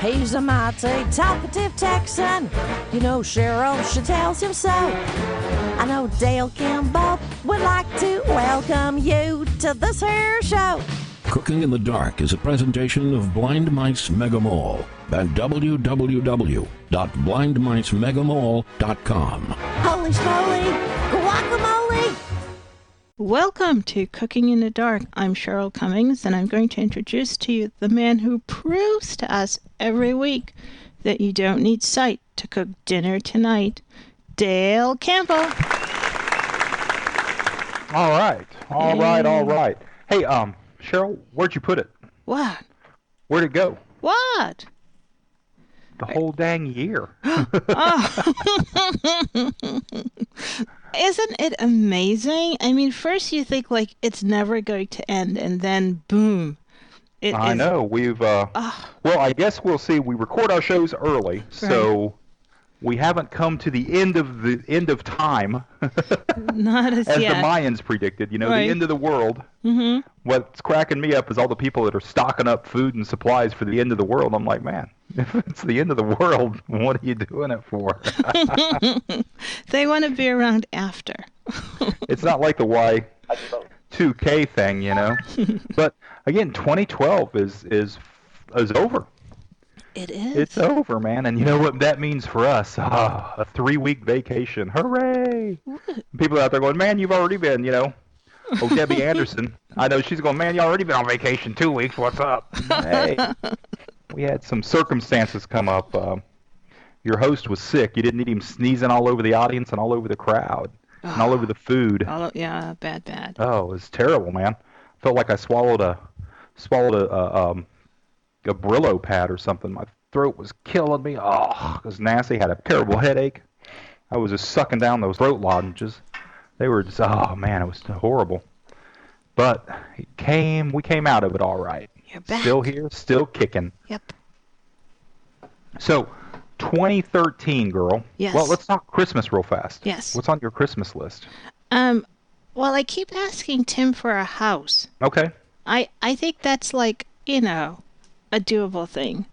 He's a mighty talkative Texan. You know Cheryl, she tells him so. I know Dale Kimball would like to welcome you to this here show. Cooking in the Dark is a presentation of Blind Mice Mega Mall at www.blindmicemegamall.com. Holy guacamole! Welcome to Cooking in the Dark. I'm Cheryl Cummings, and I'm going to introduce to you the man who proves to us every week that you don't need sight to cook dinner tonight, Dale Campbell. All right, all right, all right. Hey, um, Cheryl, where'd you put it? What? Where'd it go? What? The whole dang year. Isn't it amazing? I mean, first you think like it's never going to end, and then boom. It I is- know we've. Uh, Ah. well, I guess we'll see. We record our shows early, so we haven't come to the end of the end of time, Not as, as yet. the Mayans predicted. You know, Right. the end of the world. hmm What's cracking me up is all the people that are stocking up food and supplies for the end of the world. I'm like, man, if it's the end of the world, what are you doing it for? They want to be around after. it's not like the Y. 2K thing, you know. but again, 2012 is is is over. It is. It's over, man. And you know what that means for us? Ah, a three-week vacation. Hooray! People out there going, man, you've already been, you know. Oh, Debbie Anderson. I know she's going, man, you already been on vacation two weeks. What's up? Hey, we had some circumstances come up. Um, your host was sick. You didn't need him sneezing all over the audience and all over the crowd and all over the food. All yeah, bad, bad. Oh, it was terrible, man. Felt like I swallowed a swallowed a, a um a Brillo pad or something. My throat was killing me. Oh, it was nasty. Had a terrible headache. I was just sucking down those throat lozenges. They were just oh man, it was horrible. But it came. We came out of it all right. You're back. Still here, still kicking. Yep. So, 2013, girl. Yes. Well, let's talk Christmas real fast. Yes. What's on your Christmas list? Um, well, I keep asking Tim for a house. Okay. I I think that's like you know, a doable thing.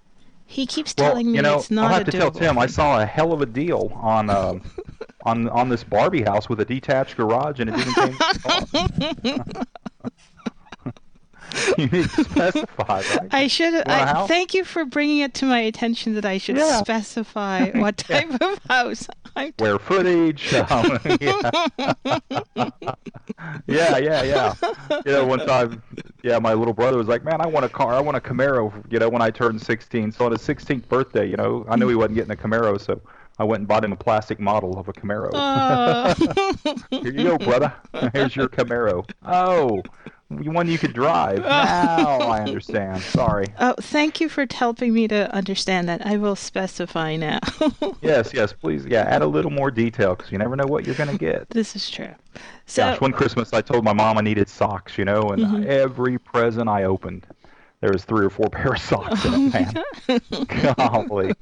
He keeps Well, telling me you know, it's not I'll have a to tell Tim. I saw a hell of a deal on uh, on on this Barbie house with a detached garage, and it didn't change the cost. you need to specify, right? I should. I thank you for bringing it to my attention that I should Yeah. specify what type of house. I'm Square footage. Um, yeah. yeah, yeah, yeah. You know, one time, yeah, my little brother was like, "Man, I want a car. I want a Camaro." You know, when I turned 16. So on his 16th birthday, you know, I knew he wasn't getting a Camaro, so I went and bought him a plastic model of a Camaro. Uh, Here you go, brother. Here's your Camaro. Oh, one you could drive. Now I understand. Sorry. oh, thank you for helping me to understand that. I will specify now. Yes, yes, please. Yeah, add a little more detail because you never know what you're going to get. this is true. So Gosh, one Christmas I told my mom I needed socks, you know, and Mm-hmm. every present I opened, there was three or four pair of socks in it, man. Golly.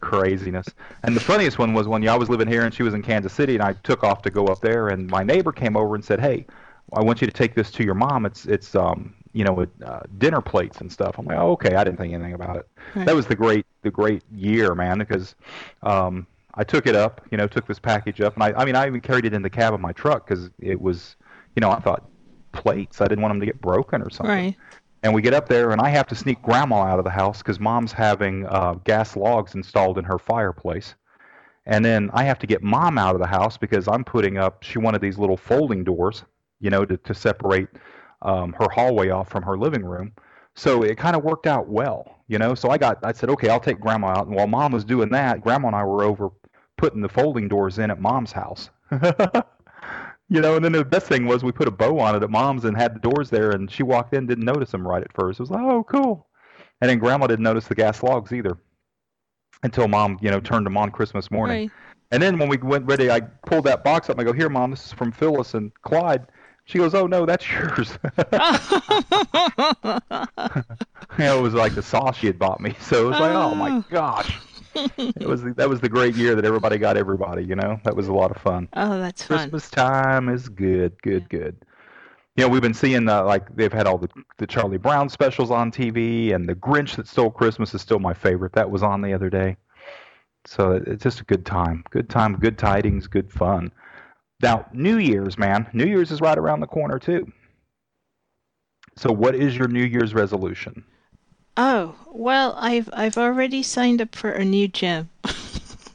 Craziness. And the funniest one was when I was living here and she was in Kansas City and I took off to go up there and my neighbor came over and said, "Hey, I want you to take this to your mom. It's it's um you know with, uh, dinner plates and stuff." I'm like, oh, "Okay, I didn't think anything about it." Right. That was the great the great year, man, because um I took it up, you know, took this package up, and I, I mean, I even carried it in the cab of my truck because it was, you know, I thought plates. I didn't want them to get broken or something. right. And we get up there, and I have to sneak Grandma out of the house because Mom's having uh, gas logs installed in her fireplace. And then I have to get Mom out of the house because I'm putting up. She wanted these little folding doors, you know, to to separate um, her hallway off from her living room. So it kind of worked out well, you know. So I got, I said, okay, I'll take Grandma out. And while Mom was doing that, Grandma and I were over putting the folding doors in at Mom's house. you know, and then the best thing was we put a bow on it at Mom's and had the doors there, and she walked in, didn't notice them right at first. It was like, oh, cool. And then Grandma didn't notice the gas logs either until Mom, you know, turned them on Christmas morning. Right. And then when we went ready, I pulled that box up. and I go, "Here, Mom, this is from Phyllis and Clyde." She goes, "Oh no, that's yours." you know, it was like the sauce she had bought me. So it was like, "Oh my gosh." It was that was the great year that everybody got everybody. You know, that was a lot of fun. Oh, that's fun. Christmas time is good, good, good. You know, we've been seeing uh, like they've had all the the Charlie Brown specials on TV, and the Grinch that Stole Christmas is still my favorite. That was on the other day. So it's just a good time, good time, good tidings, good fun. Now, New Year's, man, New Year's is right around the corner too. So, what is your New Year's resolution? Oh, well, I've I've already signed up for a new gym.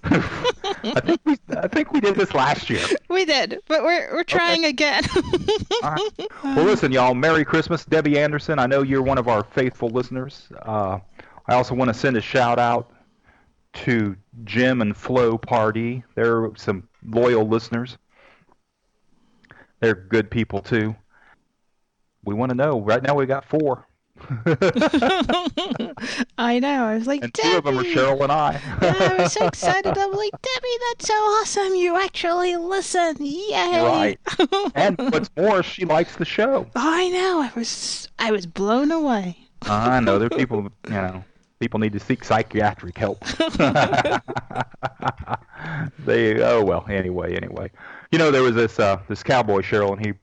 I think we, I think we did this last year. We did, but we're we're trying again. All right. Well, listen, y'all. Merry Christmas, Debbie Anderson. I know you're one of our faithful listeners. Uh, I also want to send a shout out to Jim and Flo Party. They're some loyal listeners. They're good people too. We want to know. Right now, we got four, I know. I was like, and two of them are Cheryl and I. I was so excited. I'm like, Debbie, that's so awesome. You actually listen. Yay. right. And what's more, she likes the show. I know. I was I was blown away. I know there are people, you know, people need to seek psychiatric help. they oh well. Anyway, anyway, you know there was this uh, this cowboy Cheryl, and he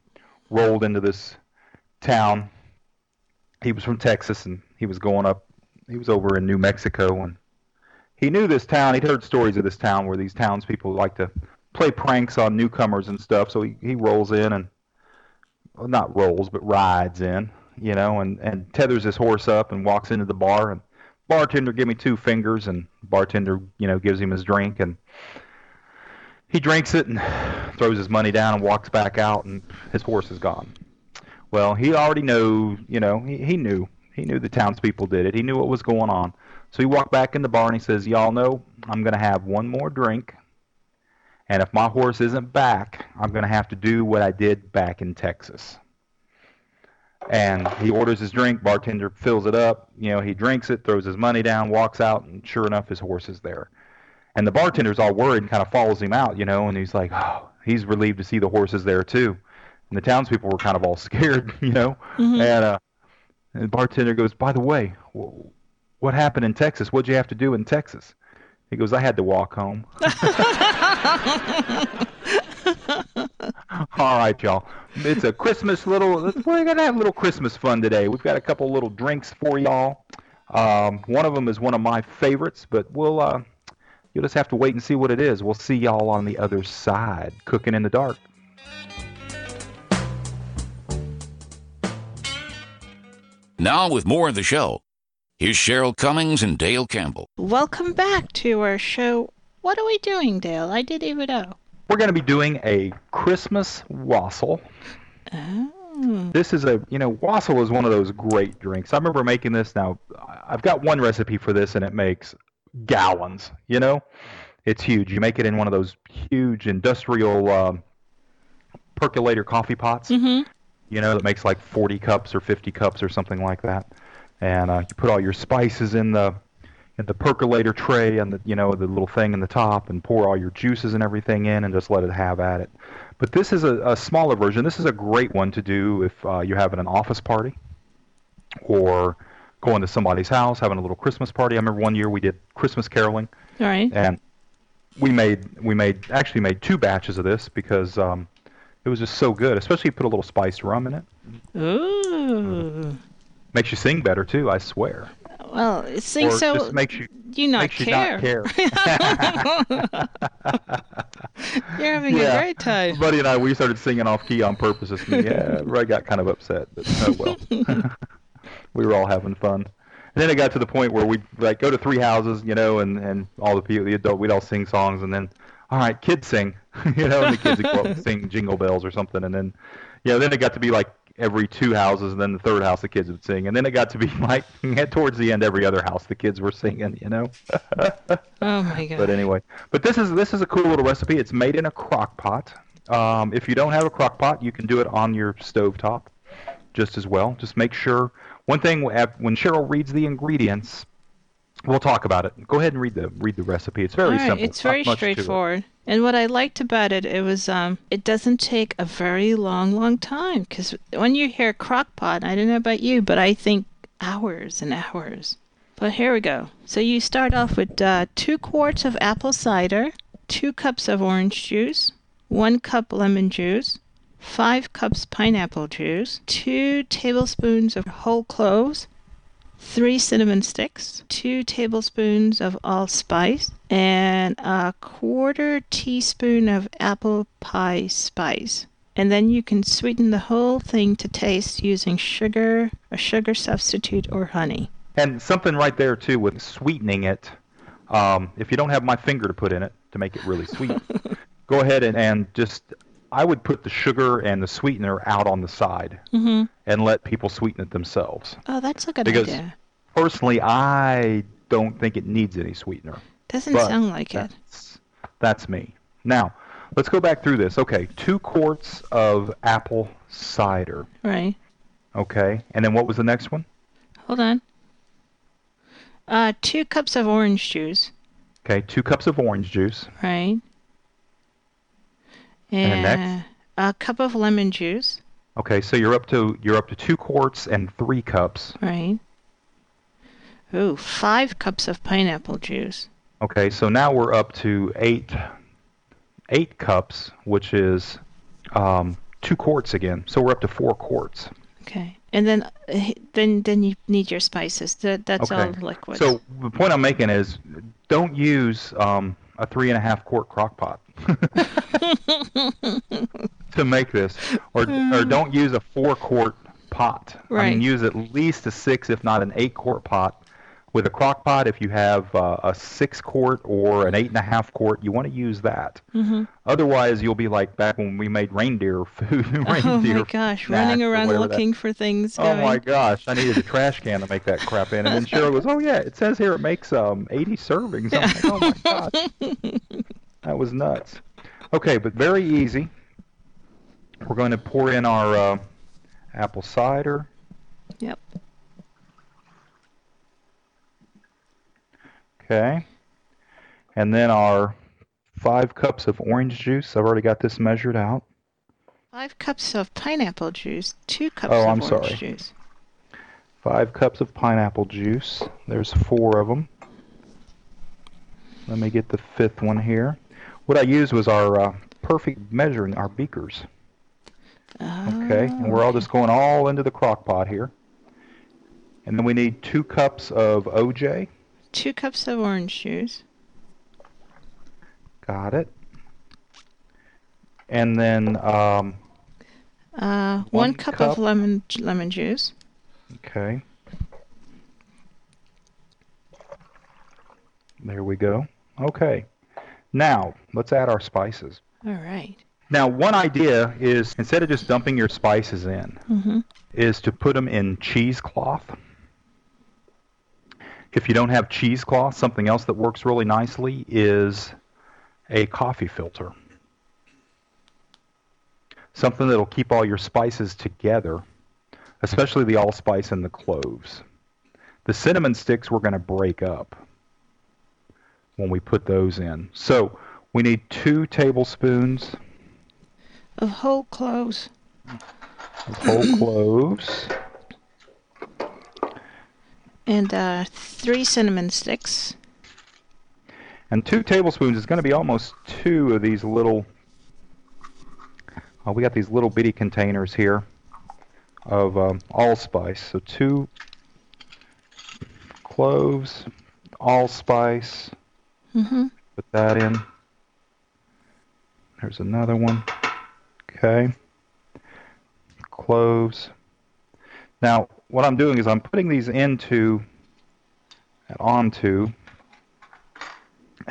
rolled into this town. He was from Texas, and he was going up. He was over in New Mexico, and he knew this town. He'd heard stories of this town where these townspeople like to play pranks on newcomers and stuff. So he he rolls in and well, not rolls, but rides in, you know, and and tethers his horse up and walks into the bar and bartender give me two fingers and bartender you know gives him his drink and he drinks it and throws his money down and walks back out and his horse is gone well he already knew you know he, he knew he knew the townspeople did it he knew what was going on so he walked back in the bar and he says y'all know i'm going to have one more drink and if my horse isn't back i'm going to have to do what i did back in texas and he orders his drink. Bartender fills it up. You know, he drinks it, throws his money down, walks out, and sure enough, his horse is there. And the bartender's all worried and kind of follows him out, you know, and he's like, oh, he's relieved to see the horses there too. And the townspeople were kind of all scared, you know. And, uh, and the bartender goes, by the way, what happened in Texas? What'd you have to do in Texas? He goes, I had to walk home. All right, y'all. It's a Christmas little. We're gonna have a little Christmas fun today. We've got a couple little drinks for y'all. Um, one of them is one of my favorites, but we'll uh, you'll just have to wait and see what it is. We'll see y'all on the other side, cooking in the dark. Now, with more of the show, here's Cheryl Cummings and Dale Campbell. Welcome back to our show. What are we doing, Dale? I didn't even know. We're gonna be doing a Christmas wassail. Oh. This is a, you know, wassail is one of those great drinks. I remember making this. Now, I've got one recipe for this, and it makes gallons. You know, it's huge. You make it in one of those huge industrial um, percolator coffee pots. Mm-hmm. You know, that makes like 40 cups or 50 cups or something like that. And uh, you put all your spices in the in the percolator tray and the you know the little thing in the top, and pour all your juices and everything in, and just let it have at it. But this is a, a smaller version. This is a great one to do if uh, you're having an office party or going to somebody's house, having a little Christmas party. I remember one year we did Christmas caroling, All right. and we made we made actually made two batches of this because um, it was just so good. Especially if you put a little spiced rum in it. Ooh. Makes you sing better too. I swear. Well, it or so. just makes you you not makes you care. not care. You're having Yeah. a great time. Buddy and I, we started singing off key on purpose. This yeah, I got kind of upset, but oh well. we were all having fun. And then it got to the point where we'd like go to three houses, you know, and and all the people, the adult, we'd all sing songs, and then, all right, kids sing, you know, and the kids would go up and sing Jingle Bells or something, and then, you know, then it got to be like every two houses, and then the third house the kids would sing, and then it got to be like towards the end, every other house the kids were singing, you know. Oh my god. But anyway, but this is this is a cool little recipe. It's made in a crock pot. Um, if you don't have a crock pot, you can do it on your stove top just as well. Just make sure one thing when Cheryl reads the ingredients, we'll talk about it. Go ahead and read the read the recipe. It's very right, simple. It's very to it. straightforward. And what I liked about it, it was um, it doesn't take a very long, long time. Because when you hear crock pot, I don't know about you, but I think hours and hours. But here we go. So you start off with uh, two quarts of apple cider, two cups of orange juice, one cup lemon juice, five cups pineapple juice, two tablespoons of whole cloves, three cinnamon sticks, two tablespoons of allspice, and a quarter teaspoon of apple pie spice. And then you can sweeten the whole thing to taste using sugar, a sugar substitute, or honey. And something right there too with sweetening it. Um, if you don't have my finger to put in it to make it really sweet, go ahead and, and just I would put the sugar and the sweetener out on the side Mm-hmm. and let people sweeten it themselves. Oh, that's a good Because- idea. Personally, I don't think it needs any sweetener. Doesn't sound like it. That's, that's me. Now, let's go back through this. Okay, two quarts of apple cider. Right. Okay, and then what was the next one? Hold on. Uh, two cups of orange juice. Okay, two cups of orange juice. Right. And a cup of lemon juice. Okay, so you're up to you're up to two quarts and three cups. Right. Ooh, five cups of pineapple juice. Okay, so now we're up to eight eight cups, which is um, two quarts again. So we're up to four quarts. Okay. And then, then, then you need your spices. That that's all Okay. liquid. So the point I'm making is, don't use um, a three and a half quart crock pot to make this, or or don't use a four quart pot. I mean, use at least a six, if not an eight quart pot. With a crock pot, if you have uh, a six quart or an eight and a half quart, you want to use that. hmm Otherwise, you'll be like back when we made reindeer food. reindeer Oh my gosh, running around whatever that- looking for things. Oh going. my gosh! I needed a trash can to make that crap in, and then Cheryl goes, "Oh yeah, it says here it makes um 80 servings." I'm like, "Oh my gosh, that was nuts." Okay, but very easy. We're going to pour in our uh, apple cider. Yep. Okay, and then our five cups of orange juice. I've already got this measured out. Five cups of pineapple juice. Two cups Oh, of I'm orange sorry. juice. Five cups of pineapple juice. There's four of them. Let me get the fifth one here. What I used was our uh, perfect measuring, our beakers. Okay, and we're all just going all into the crock pot here. And then we need two cups of OJ. Two cups of orange juice. Got it. And then, um, Uh, One one cup, cup. of lemon lemon juice. okay. There we go. Okay. Now, let's add our spices. All right. Now, one idea is instead of just dumping your spices in, Mm-hmm. is to put them in cheesecloth. If you don't have cheesecloth, something else that works really nicely is a coffee filter. Something that'll keep all your spices together, especially the allspice and the cloves. The cinnamon sticks we're going to break up when we put those in. So we need two tablespoons Of whole cloves. of whole cloves. And uh, three cinnamon sticks. And two tablespoons is going to be almost two of these little. Oh, we got these little bitty containers here of um, allspice. So two cloves, allspice. Mm-hmm. Put that in. There's another one. Okay. Cloves. Now, what I'm doing is I'm putting these into and onto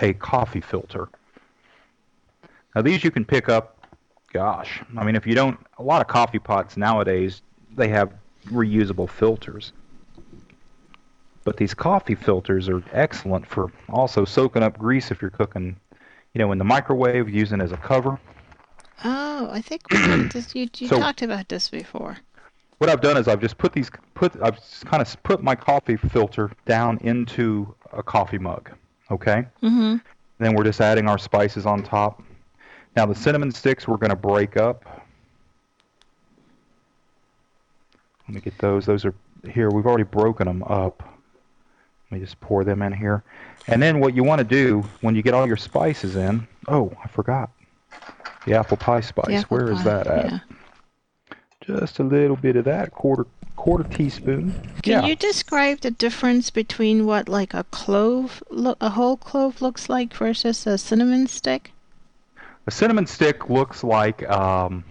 a coffee filter. Now, these you can pick up, gosh, I mean, if you don't, a lot of coffee pots nowadays, they have reusable filters. But these coffee filters are excellent for also soaking up grease if you're cooking, you know, in the microwave, using as a cover. Oh, I think we did you, you So- talked about this before. What I've done is I've just put these put I've just kind of put my coffee filter down into a coffee mug. Okay. Mm-hmm. Then we're just adding our spices on top. Now the cinnamon sticks we're going to break up. Let me get those. Those are here. We've already broken them up. Let me just pour them in here. And then what you want to do when you get all your spices in, oh, I forgot. The apple pie spice. Apple Where is pie, that at? yeah. Just a little bit of that, quarter quarter teaspoon. Can yeah. you describe the difference between what like a clove, lo- a whole clove looks like versus a cinnamon stick? A cinnamon stick looks like um,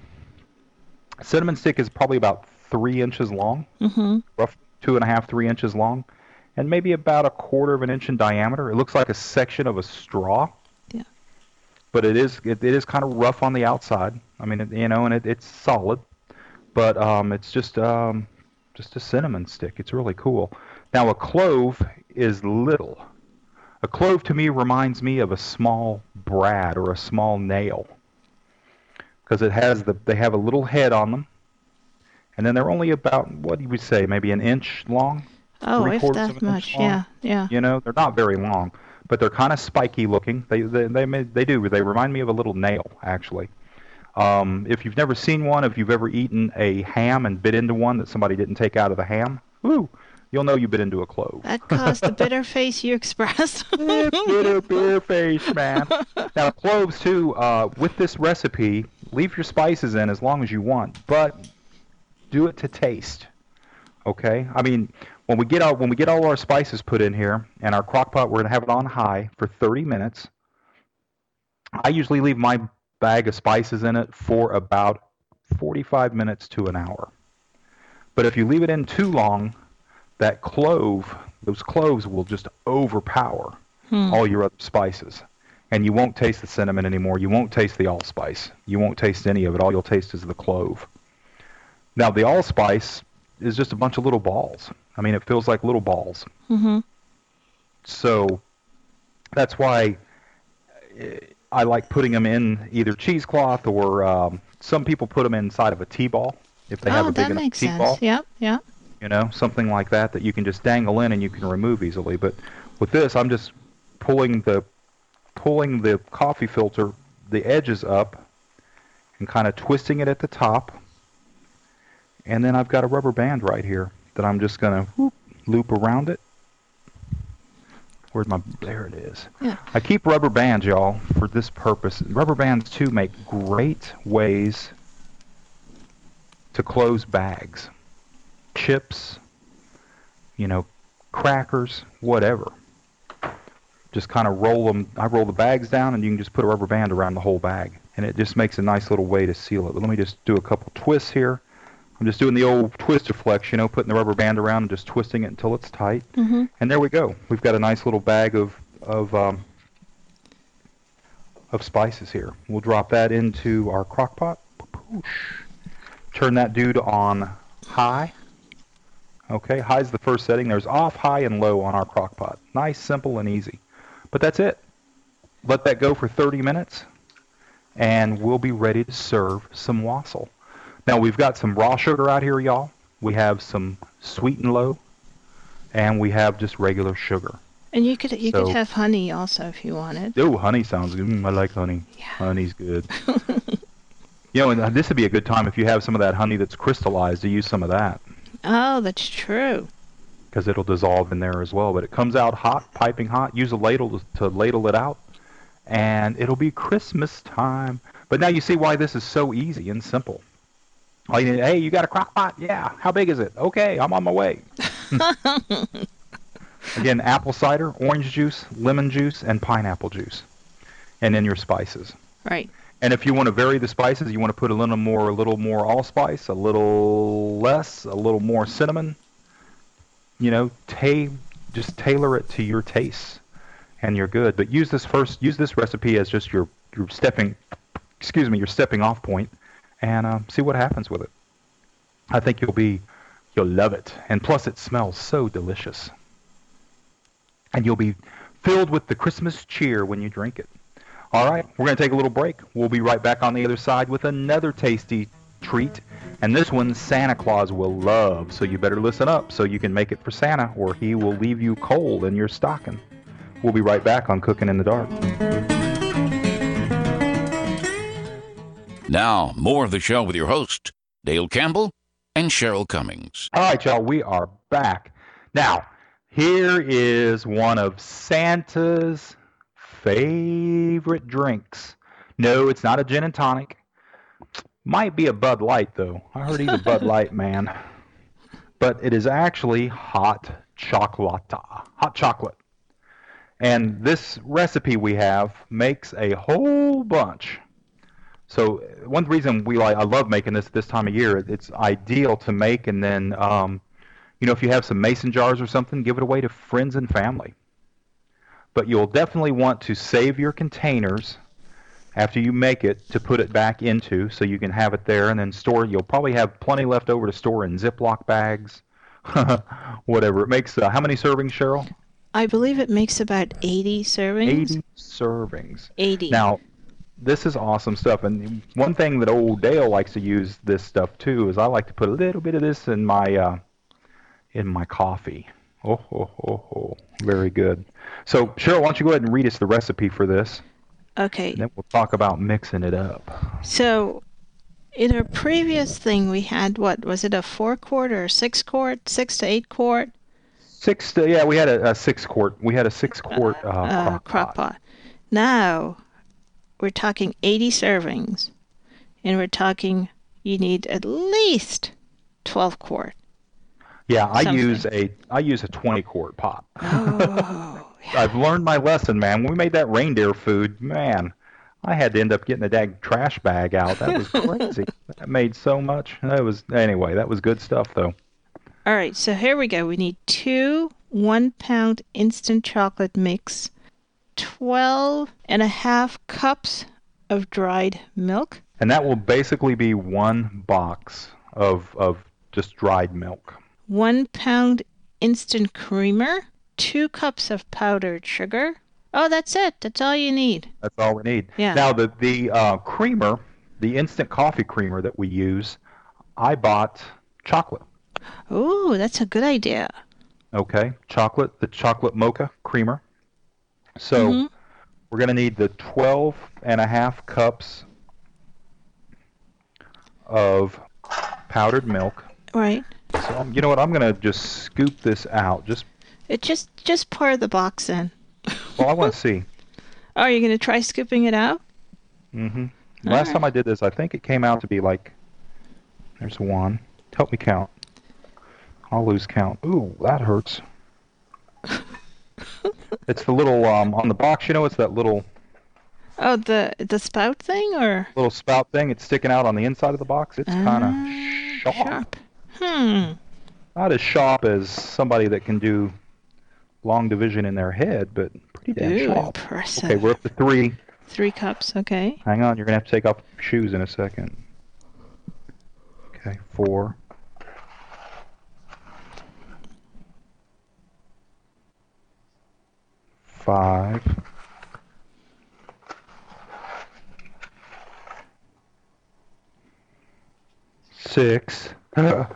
a cinnamon stick is probably about three inches long, Mm-hmm. rough two and a half, three inches long, and maybe about a quarter of an inch in diameter. It looks like a section of a straw. Yeah. But it is it, it is kind of rough on the outside. I mean, it, you know, and it, it's solid, but um, it's just um, just a cinnamon stick. It's really cool. Now a clove is little. A clove to me reminds me of a small brad or a small nail because it has the they have a little head on them, and then they're only about what do we say maybe an inch long. Oh, if that much, long? yeah, yeah. You know, they're not very long, but they're kind of spiky looking. They they they, may, they do. They remind me of a little nail actually. Um, if you've never seen one, if you've ever eaten a ham and bit into one that somebody didn't take out of the ham, woo, you'll know you bit into a clove. That caused the bitter face you expressed. Little beer face, man. Now cloves too. Uh, with this recipe, leave your spices in as long as you want, but do it to taste. Okay. I mean, when we get all when we get all our spices put in here and our crock pot, we're gonna have it on high for 30 minutes. I usually leave my bag of spices in it for about 45 minutes to an hour. But if you leave it in too long, that clove, those cloves will just overpower Hmm. all your other spices. And you won't taste the cinnamon anymore. You won't taste the allspice. You won't taste any of it. All you'll taste is the clove. Now, the allspice is just a bunch of little balls. I mean, it feels like little balls. mm-hmm. So that's why I like putting them in either cheesecloth or um, some people put them inside of a tea ball if they have Oh, a big that enough makes tea ball sense. Yep, yep. you know, something like that that you can just dangle in and you can remove easily. But with this, I'm just pulling the pulling the coffee filter the edges up and kind of twisting it at the top. And then I've got a rubber band right here that I'm just going to loop around it. Where's my there it is. Yeah. I keep rubber bands, y'all, for this purpose. Rubber bands too make great ways to close bags chips, you know, crackers, whatever. Just kind of roll them. I roll the bags down, and you can just put a rubber band around the whole bag, and it just makes a nice little way to seal it. But let me just do a couple twists here. I'm just doing the old twister flex, you know, putting the rubber band around and just twisting it until it's tight. Mm-hmm. And there we go. We've got a nice little bag of of um, of spices here. We'll drop that into our crock pot. Turn that dude on high. Okay, high's the first setting. There's off, high, and low on our crock pot. Nice, simple, and easy. But that's it. Let that go for 30 minutes, and we'll be ready to serve some wassail. Now we've got some raw sugar out here, y'all. We have some sweet and low, and we have just regular sugar. And you could you So- could have honey also if you wanted. Oh, honey sounds good. Mm, I like honey. Yeah. Honey's good. you know, and uh, this would be a good time if you have some of that honey that's crystallized to use some of that Oh, that's true. because it'll dissolve in there as well. But it comes out hot, piping hot. Use a ladle to, to ladle it out, and it'll be Christmas time. But now you see why this is so easy and simple. All you need, hey, you got a crock pot? Yeah. How big is it? Okay, I'm on my way. Again, apple cider, orange juice, lemon juice, and pineapple juice, and then your spices. Right. And if you want to vary the spices, you want to put a little more, a little more allspice, a little less, a little more cinnamon. You know, ta- just tailor it to your tastes, and you're good. But use this first, use this recipe as just your your stepping, excuse me, your stepping off point, and uh, see what happens with it. I think you'll be, you'll love it, and plus it smells so delicious. And you'll be filled with the Christmas cheer when you drink it. All right, we're going to take a little break. We'll be right back on the other side with another tasty treat And this one Santa Claus will love, so you better listen up so you can make it for Santa, or he will leave you cold in your stocking. We'll be right back on Cooking in the Dark. Now, more of the show with your host, Dale Campbell and Cheryl Cummings. All right, y'all, we are back. Now, here is one of Santa's favorite drinks. No, it's not a gin and tonic. Might be a Bud Light, though. I heard he's a Bud Light man. But it is actually hot chocolate. Hot chocolate. And this recipe we have makes a whole bunch. So one reason we like I love making this this time of year. It's ideal to make, and then um, you know if you have some mason jars or something, give it away to friends and family. But you'll definitely want to save your containers after you make it to put it back into, so you can have it there and then store. You'll probably have plenty left over to store in Ziploc bags, whatever. It makes uh, how many servings, Cheryl? I believe it makes about 80 servings. 80 servings. 80. Now, this is awesome stuff. And one thing that old Dale likes to use this stuff too is I like to put a little bit of this in my uh, in my coffee. Oh, oh, oh, oh, very good. So, Cheryl, why don't you go ahead and read us the recipe for this, Okay. and then we'll talk about mixing it up. So, in our previous thing, we had what was it a four quart or a six quart, six to eight quart Six, to, yeah, we had a, a six quart. We had a six quart uh, uh, crock crock pot. pot. Now, we're talking 80 servings, and we're talking you need at least 12 quart. Yeah, I something. use a I use a twenty quart pot. Oh, I've learned my lesson, man. When we made that reindeer food, man, I had to end up getting a dag trash bag out. That was crazy. that made so much. That was anyway. That was good stuff, though. All right, so here we go. We need two one pound instant chocolate mix, 12 and a half cups of dried milk, And that will basically be one box of of just dried milk. one pound instant creamer, two cups of powdered sugar. Oh, that's it. That's all you need. That's all we need. Yeah. Now the the uh, creamer, the instant coffee creamer that we use, I bought chocolate. Oh, that's a good idea. Okay, chocolate, the chocolate mocha creamer. So Mhm. we're going to need the 12 and a half cups of powdered milk. Right. So um, you know what? I'm going to just scoop this out. Just It just just pour the box in. well, I want to see. Oh, you're gonna try scooping it out? Mm-hmm. Last time I did this, I think it came out to be like. There's one. Help me count. I'll lose count. Ooh, that hurts. it's the little um on the box. You know, it's that little Oh, the the spout thing or little spout thing. It's sticking out on the inside of the box. It's kind of sharp. sharp. Hmm. Not as sharp as somebody that can do long division in their head, but pretty damn Ooh, sharp. impressive. Okay, we're up to three. Three cups. Okay. Hang on, you're gonna have to take off shoes in a second. Okay, four. Five. Six. We're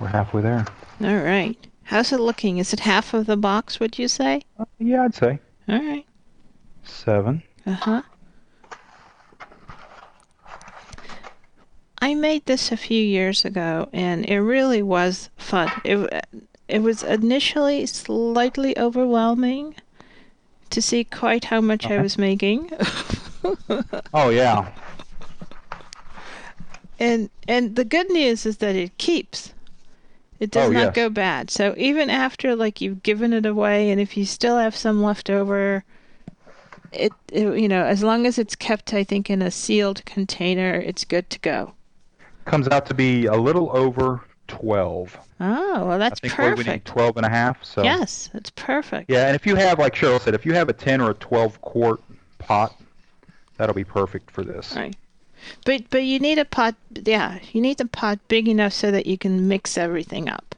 halfway there. All right. How's it looking? Is it half of the box? Would you say? Uh, yeah, I'd say All right. seven. Uh huh. I made this a few years ago, and it really was fun. It it was initially slightly overwhelming to see quite how much I was making. Oh yeah. And and the good news is that it keeps. It does Oh, not yes. go bad. So even after like you've given it away and if you still have some left over it, it you know, as long as it's kept I think in a sealed container, it's good to go. Comes out to be a little over twelve. Oh, well that's I think we need perfect. 12 and a half. So Yes, it's perfect. Yeah, and if you have, like Cheryl said, if you have a 10 or a 12 quart pot, that'll be perfect for this. Right. But but you need a pot yeah, you need the pot big enough so that you can mix everything up.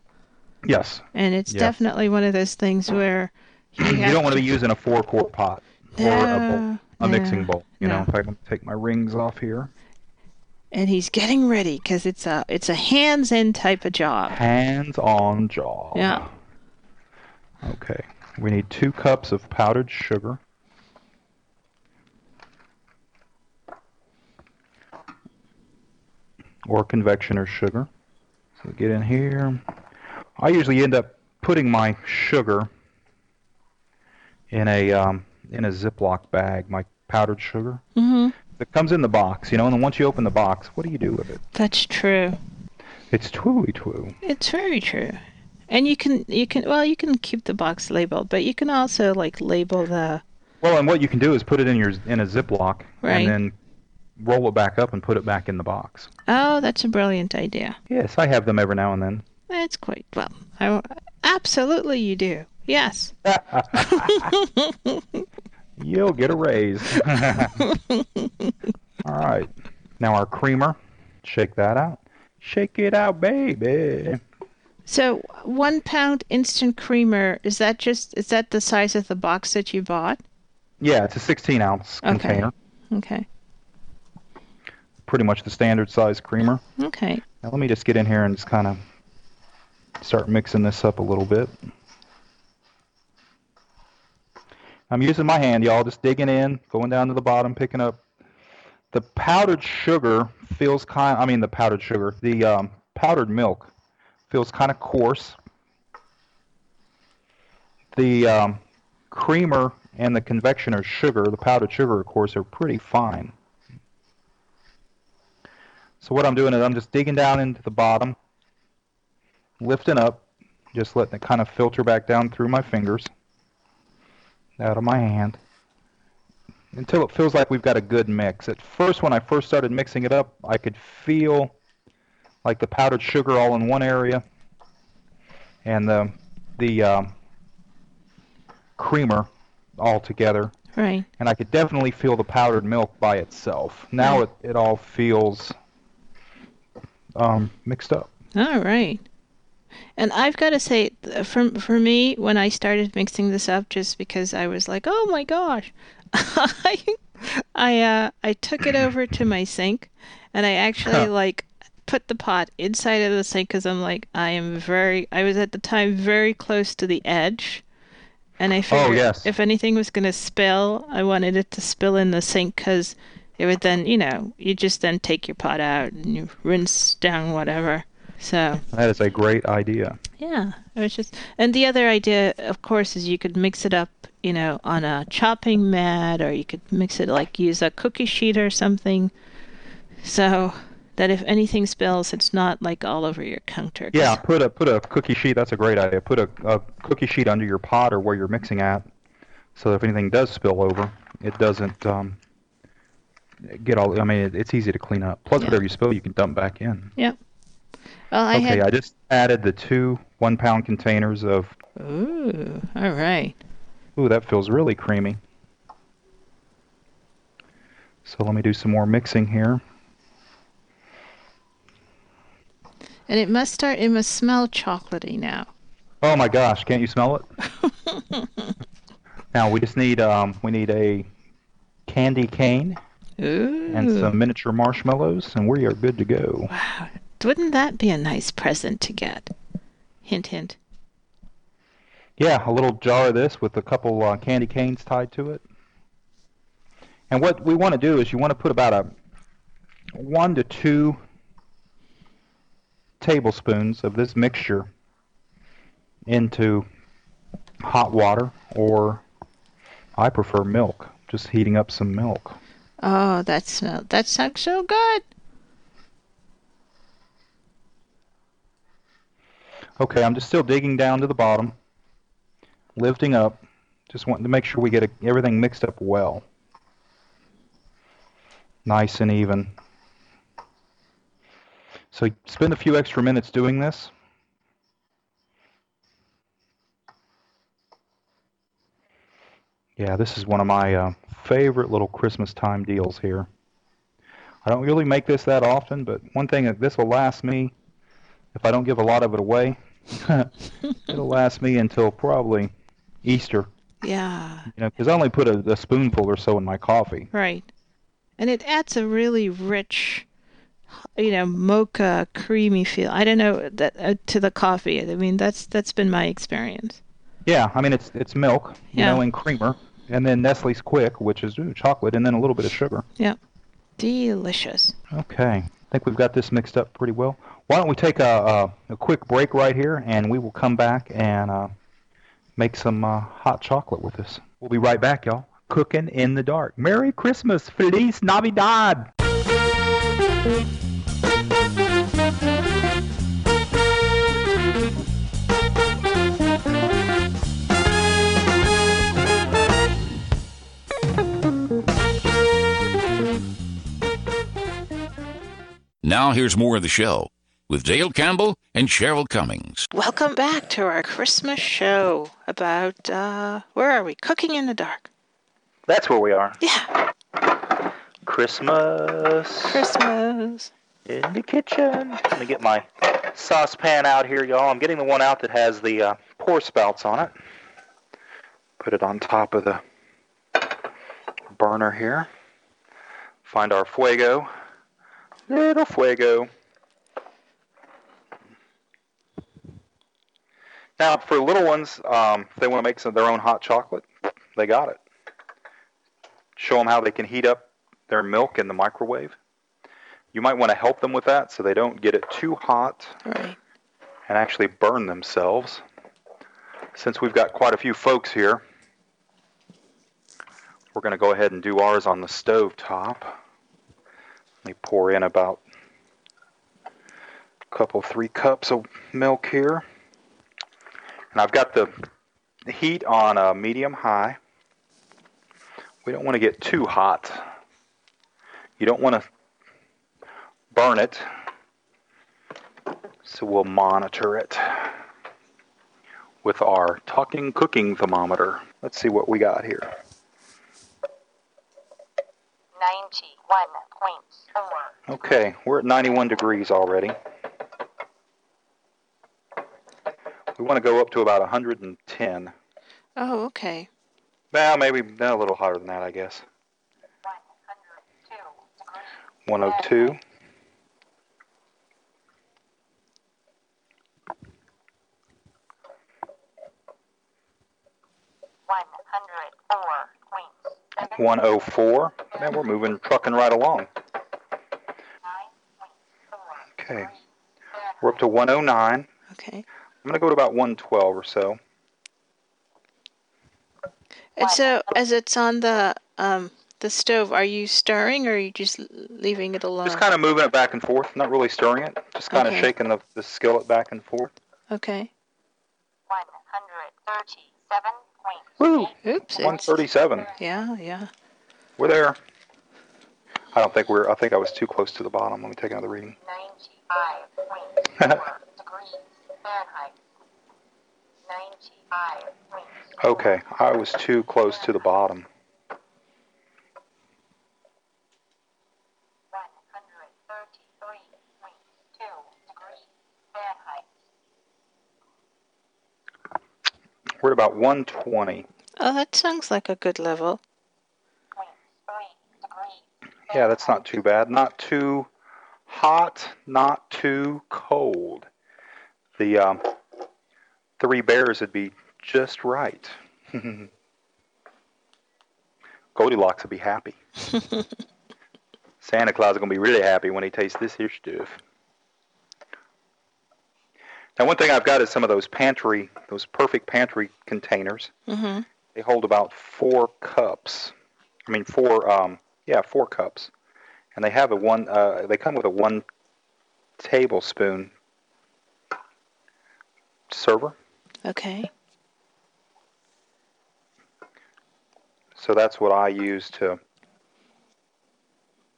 Yes. And it's Yeah. definitely one of those things where you, You don't want to be using a four quart pot or a bowl, uh, No, mixing bowl. You know, if I can take my rings off here. And he's getting ready because it's a it's a hands-in type of job. Hands-on job. Yeah. Okay. We need two cups of powdered sugar. Or confectioner's sugar. So get in here. I usually end up putting my sugar in a um, in a Ziploc bag, my powdered sugar. hmm It comes in the box, you know, and then once you open the box, what do you do with it? That's true. It's truly true. It's very true. And you can you can well you can keep the box labeled, but you can also like label the Well, and what you can do is put it in your in a Ziploc Right. and then roll it back up and put it back in the box. Oh, that's a brilliant idea. Yes, I have them every now and then. That's quite well. I, absolutely you do. Yes. You'll get a raise. All right. Now our creamer. Shake that out. Shake it out, baby. So, 1 pound instant creamer, is that just is that the size of the box that you bought? Yeah, it's a 16 ounce Okay. container. Okay. Pretty much the standard size creamer. Okay. Now let me just get in here and just kind of start mixing this up a little bit. I'm using my hand, y'all, just digging in, going down to the bottom, picking up. The powdered sugar feels kind. I mean, the powdered sugar, the um, powdered milk feels kind of coarse. The um, creamer and the confectioner's sugar, the powdered sugar, of course, are pretty fine. So what I'm doing is I'm just digging down into the bottom, lifting up, just letting it kind of filter back down through my fingers, out of my hand, until it feels like we've got a good mix. At first, when I first started mixing it up, I could feel like the powdered sugar all in one area, and the the um, creamer all together Right. and I could definitely feel the powdered milk by itself. Now it, it all feels um, mixed up. All right. And I've got to say, for for me, when I started mixing this up, just because I was like, "Oh my gosh," I I uh, I took it over to my sink, and I actually Huh. like put the pot inside of the sink because I'm like, I am very. I was at the time very close to the edge, and I figured Oh, yes. if anything was gonna spill, I wanted it to spill in the sink because it would then, you know, you just then take your pot out and you rinse down whatever. So That is a great idea. yeah, it was just, and the other idea, of course, is you could mix it up, you know, on a chopping mat, or you could mix it like use a cookie sheet or something, so that if anything spills, it's not like all over your counter. Yeah, put a put a cookie sheet. That's a great idea. Put a, a cookie sheet under your pot or where you're mixing at, so if anything does spill over, it doesn't um, get all. I mean, it's easy to clean up. Plus, Yeah. whatever you spill, you can dump back in. Well, I okay, had. I just added the two one-pound containers of. Ooh, all right. Ooh, that feels really creamy. So let me do some more mixing here. And it must start. It must smell chocolatey now. Oh my gosh, can't you smell it? now we just need um we need a candy cane Ooh. and some miniature marshmallows and we are good to go. Wow. Wouldn't that be a nice present to get? Hint, hint. Yeah, a little jar of this with a couple uh, candy canes tied to it. And what we want to do is you want to put about a one to two tablespoons of this mixture into hot water or I prefer milk, just heating up some milk. Oh, that smell. That sounds so good. Okay, I'm just still digging down to the bottom, lifting up, just wanting to make sure we get a, everything mixed up well. Nice and even. So spend a few extra minutes doing this. Yeah, this is one of my uh, favorite little Christmas time deals here. I don't really make this that often, but one thing that this will last me if I don't give a lot of it away, it'll last me until probably Easter. Yeah, You know, because I only put a, a spoonful or so in my coffee. right. And it adds a really rich, you know, mocha creamy feel. I don't know that uh, to the coffee. I mean, that's that's been my experience. Yeah, I mean it's it's milk, you Yeah. know, and creamer, and then Nestle's Quik, which is ooh, chocolate, and then a little bit of sugar. Yeah. Delicious. Okay, I think we've got this mixed up pretty well. Why don't we take a, a, a quick break right here, and we will come back and uh, make some uh, hot chocolate with us. We'll be right back, y'all. Cooking in the dark. Merry Christmas, Feliz Navidad. Now here's more of the show with Dale Campbell and Cheryl Cummings. Welcome back to our Christmas show about uh, where are we? Cooking in the dark. That's where we are. Yeah, Christmas Christmas. in the kitchen. Let me get my saucepan out here, y'all. I'm getting the one out that has the uh, pour spouts on it. Put it on top of the burner here. Find our fuego. Little fuego. Now, for little ones, um, if they want to make some of their own hot chocolate, they got it. Show them how they can heat up their milk in the microwave. You might want to help them with that so they don't get it too hot Right. and actually burn themselves. Since we've got quite a few folks here, we're going to go ahead and do ours on the stove top. Let me pour in about a couple, three cups of milk here. And I've got the heat on a medium high. We don't want to get too hot. You don't want to burn it. So we'll monitor it with our talking cooking thermometer. Let's see what we got here. 91.4. Okay, we're at 91 degrees already. We want to go up to about 110. Oh, okay. Well, maybe no, a little hotter than that, I guess. 102 degrees. 102. One oh hundred oh four point seven 104. Man, we're moving, trucking right along. nine. Okay, we're up to 109. Okay. I'm going to go to about 112 or so. And so, as it's on the um, the stove, are you stirring or are you just leaving it alone? Just kind of moving it back and forth, not really stirring it, just kind okay. of shaking the, the skillet back and forth. Okay. 137. Woo! Oops. 137. Yeah, yeah. We're there. I don't think we're, I think I was too close to the bottom. Let me take another reading. 95.4. Okay, I was too close to the bottom. one hundred thirty-three point two degrees Fahrenheit. We're at about 120. Oh, that sounds like a good level. Yeah, that's not too bad. Not too hot, not too cold. The um, three bears would be just right. Goldilocks would be happy. Santa Claus is gonna be really happy when he tastes this here stuff. Now, one thing I've got is some of those pantry, those perfect pantry containers. Mm-hmm. They hold about four cups. I mean, four. Um, yeah, four cups, and they have a one. Uh, they come with a one tablespoon server. Okay. So that's what I use to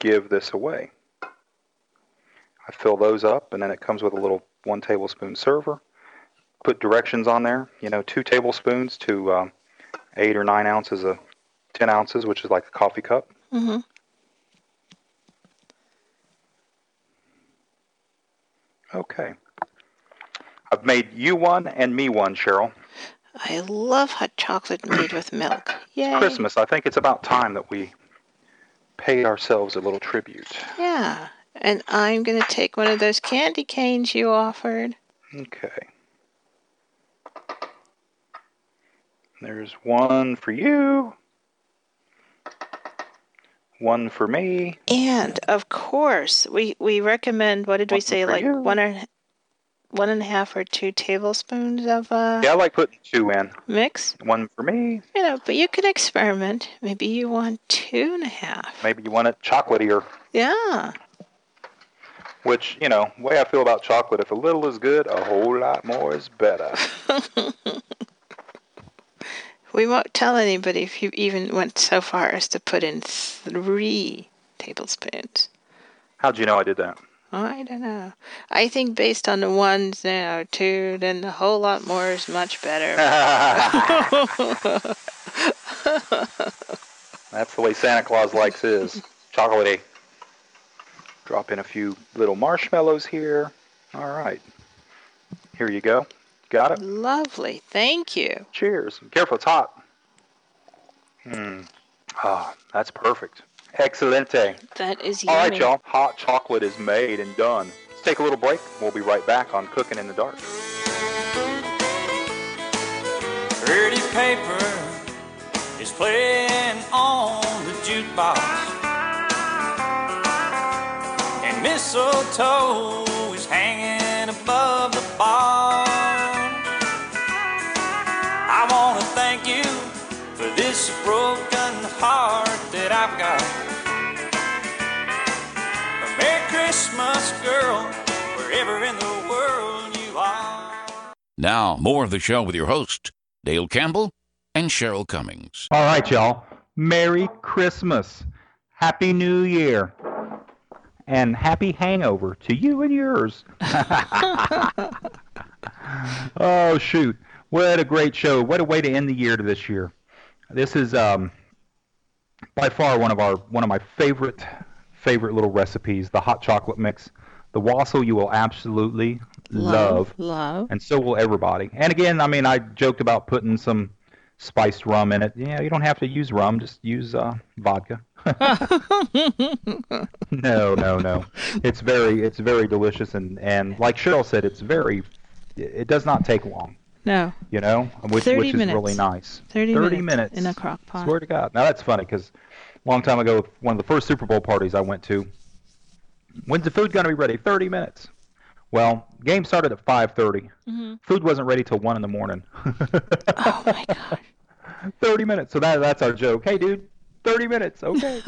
give this away. I fill those up, and then it comes with a little one tablespoon server. Put directions on there. You know, two tablespoons to um, eight or nine ounces of ten ounces, which is like a coffee cup. Mm-hmm. Okay. I've made you one and me one, Cheryl. I love hot chocolate made with milk. Yay. Christmas. I think it's about time that we paid ourselves a little tribute. Yeah. And I'm going to take one of those candy canes you offered. Okay. There's one for you. One for me. And of course, we, we recommend, what did we say, like you. one and, one and a half or two tablespoons of uh, Yeah, I like putting two in. mix? One for me. You know, but you can experiment. Maybe you want two and a half. Maybe you want it chocolatier. Yeah. Which, you know, way I feel about chocolate, if a little is good, a whole lot more is better. We won't tell anybody if you even went so far as to put in three tablespoons. How'd you know I did that? I don't know. I think based on the ones, know, two, then a whole lot more is much better. That's the way Santa Claus likes his. Chocolatey. Drop in a few little marshmallows here. All right. Here you go. Got it? Lovely. Thank you. Cheers. Careful, it's hot. Hmm. Ah, that's perfect. Excelente. That is All yummy. right, y'all. Hot chocolate is made and done. Let's take a little break. We'll be right back on Cooking in the Dark. Pretty paper is playing on the jukebox. And mistletoe is hanging above the bar. I want to thank you for this broken heart that I've got. A Merry Christmas, girl, wherever in the world you are. Now, more of the show with your host, Dale Campbell and Cheryl Cummings. All right, y'all. Merry Christmas. Happy New Year. And happy hangover to you and yours. oh, shoot. What a great show. What a way to end the year to this year. This is um, by far one of our one of my favorite favorite little recipes, the hot chocolate mix. The wassail you will absolutely love Love. and so will everybody. And again, I mean, I joked about putting some spiced rum in it. Yeah, you don't have to use rum; just use uh, vodka. no, no, no. It's very, it's very delicious, and and like Cheryl said, it's very. It does not take long, No. you know, which 30 which is minutes. really nice. 30, 30 minutes, minutes. in a crock pot. Swear to God. Now that's funny because a long time ago, one of the first Super Bowl parties I went to. When's the food gonna be ready? 30 minutes. Well, game started at 5:30. Mhm. Food wasn't ready till one in the morning. Oh my god. 30 minutes. So that that's our joke. Hey, dude, 30 minutes. Okay.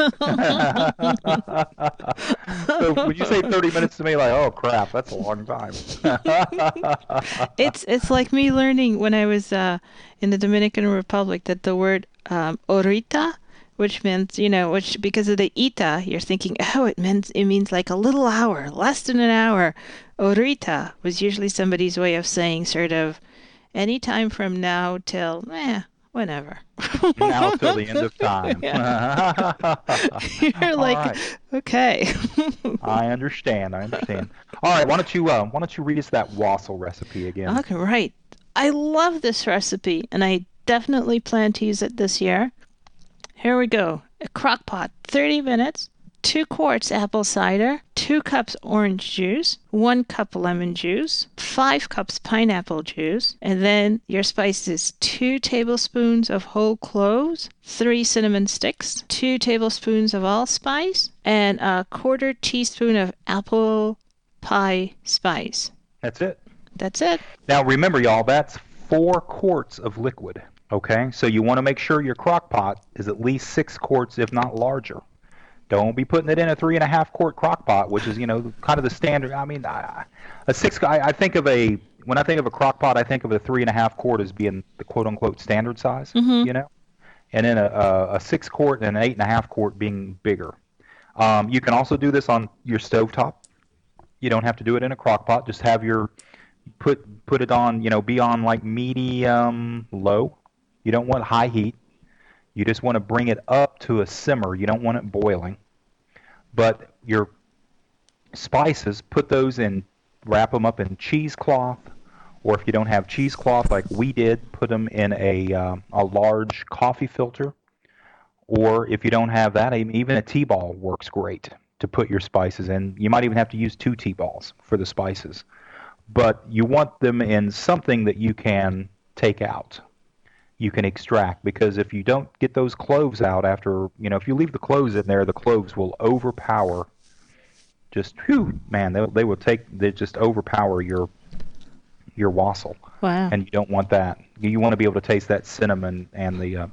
so when you say 30 minutes to me, like, oh crap, that's a long time. It's it's like me learning when I was uh, in the Dominican Republic that the word um, "horita," which means you know, which because of the ita, you're thinking, oh, it means it means like a little hour, less than an hour. Horita was usually somebody's way of saying sort of any time from now till eh, whenever. now till the end of time. You're All like, right. okay. I understand. I understand. All right, why don't you uh, why don't you read us that wassail recipe again? Okay, right. I love this recipe, and I definitely plan to use it this year. Here we go. A crock pot, 30 minutes, 2 quarts apple cider, 2 cups orange juice, 1 cup lemon juice, 5 cups pineapple juice, and then your spices 2 tablespoons of whole cloves, 3 cinnamon sticks, 2 tablespoons of allspice, and a quarter teaspoon of apple pie spice. That's it. That's it. Now remember, y'all, that's four quarts of liquid. Okay, so you want to make sure your crock pot is at least six quarts, if not larger. Don't be putting it in a three and a half quart crock pot, which is you know kind of the standard. I mean, I- a six. I, I think of a when I think of a crock pot, I think of a three and a half quart as being the quote unquote standard size. You know, and then a, a, a six quart and an eight and a half quart being bigger. Um, you can also do this on your stovetop. You don't have to do it in a crock pot. Just have your put put it on, you know, be on like medium low. You don't want high heat. You just want to bring it up to a simmer. You don't want it boiling. But your spices, put those in, wrap them up in cheesecloth, or if you don't have cheesecloth like we did, put them in a uh, a large coffee filter. Or if you don't have that, even a tea ball works great. to put your spices in. You might even have to use two tea balls for the spices. But you want them in something that you can take out. You can extract because if you don't get those cloves out after, you know, if you leave the cloves in there, the cloves will overpower just whew, man, they they will take they just overpower your your wassail Wow. and you don't want that. You want to be able to taste that cinnamon and the uh,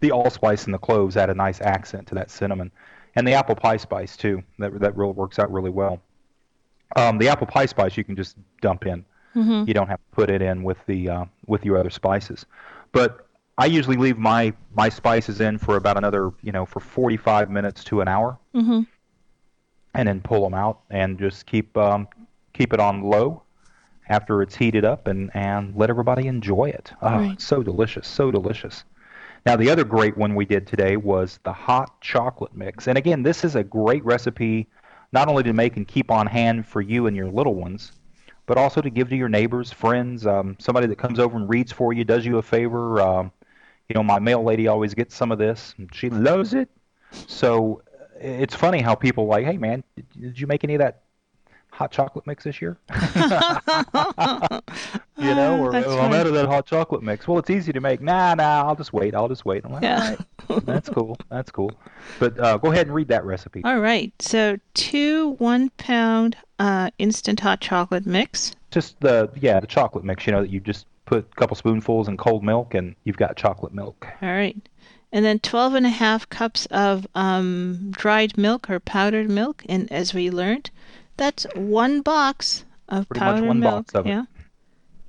the allspice and the cloves add a nice accent to that cinnamon, and the apple pie spice too. That that really works out really well. Um, the apple pie spice you can just dump in. Mhm. You don't have to put it in with the uh, with your other spices. But I usually leave my my spices in for about another you know for 45 minutes to an hour, Mhm. and then pull them out and just keep um, keep it on low after it's heated up and, and let everybody enjoy it. Oh, Right. so delicious, so delicious. Now, the other great one we did today was the hot chocolate mix. And again, this is a great recipe not only to make and keep on hand for you and your little ones, but also to give to your neighbors, friends, um, somebody that comes over and reads for you, does you a favor. Um, you know, my mail lady always gets some of this, and she loves it. So uh, it's funny how people like, hey man, did, did you make any of that hot chocolate mix this year? you know, or "Oh, I'm out of that hot chocolate mix. Well, it's easy to make. Nah, nah, I'll just wait. I'll just wait. I'm like, Yeah. all right, that's cool. That's cool. But uh, go ahead and read that recipe. All right. So two one pound uh, instant hot chocolate mix. Just the yeah, the chocolate mix. You know that you just put a couple spoonfuls in cold milk and you've got chocolate milk. All right. And then 12 and a half cups of um, dried milk or powdered milk. And as we learned, that's one box of Pretty much powdered one milk. box of it. yeah.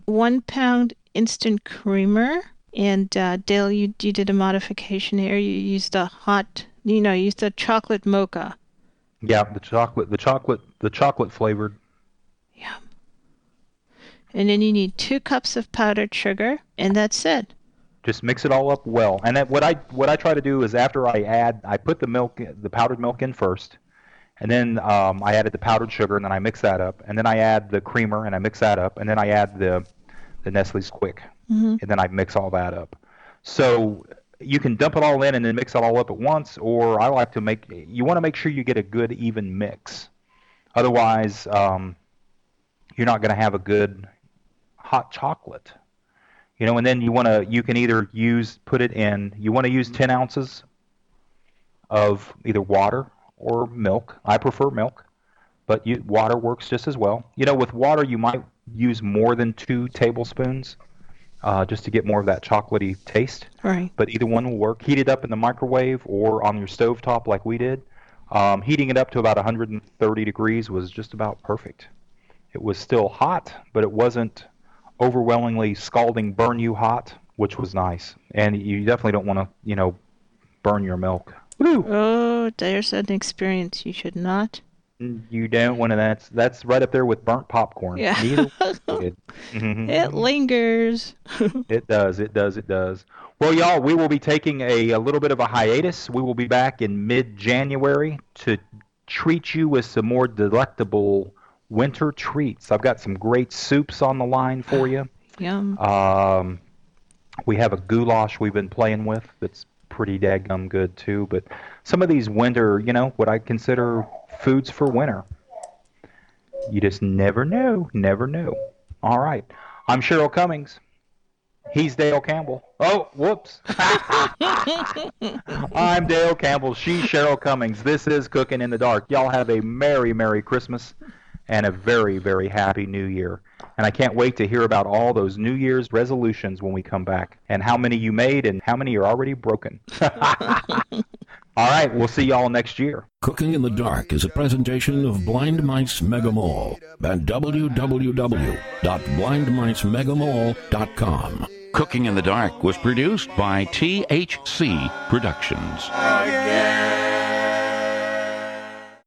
One pound instant creamer. And uh, Dale, you, you did a modification here. You used a hot, you know, you used a chocolate mocha. Yeah, the chocolate, the chocolate, the chocolate flavored. Yeah. And then you need two cups of powdered sugar. And that's it. Just mix it all up well. And that, what I what I try to do is after I add, I put the milk, the powdered milk in first, and then um, I added the powdered sugar, and then I mix that up, and then I add the creamer, and I mix that up, and then I add the the Nestle's Quik, Mhm. and then I mix all that up. So you can dump it all in and then mix it all up at once, or I like to make. You want to make sure you get a good even mix. Otherwise, um, you're not going to have a good hot chocolate. You know, and then you want to. You can either use put it in. You want to use 10 ounces of either water or milk. I prefer milk, but you, water works just as well. You know, with water you might use more than two tablespoons, uh, just to get more of that chocolatey taste. Right. But either one will work. Heat it up in the microwave or on your stove top like we did. Um, heating it up to about 130 degrees was just about perfect. It was still hot, but it wasn't overwhelmingly scalding, burn you hot, which was nice. And you definitely don't want to, you know, burn your milk. Woo! Oh, there's an experience you should not. You don't want to. That's that's right up there with burnt popcorn. Yeah. Neither one's. It lingers. It does. It does. It does. Well, y'all, we will be taking a, a little bit of a hiatus. We will be back in mid January to treat you with some more delectable winter treats. I've got some great soups on the line for you. Yum. Um, we have a goulash we've been playing with that's pretty daggum good too. But some of these winter, you know, what I consider foods for winter. You just never know. Never know. All right. I'm Cheryl Cummings. He's Dale Campbell. Oh, whoops. I'm Dale Campbell. She's Cheryl Cummings. This is Cooking in the Dark. Y'all have a merry, merry Christmas and a very, very happy New Year. And I can't wait to hear about all those New Year's resolutions when we come back and how many you made and how many are already broken. all right, we'll see y'all next year. Cooking in the Dark is a presentation of Blind Mice Mega Mall at www.blindmicemegamall.com. Cooking in the Dark was produced by THC Productions. again.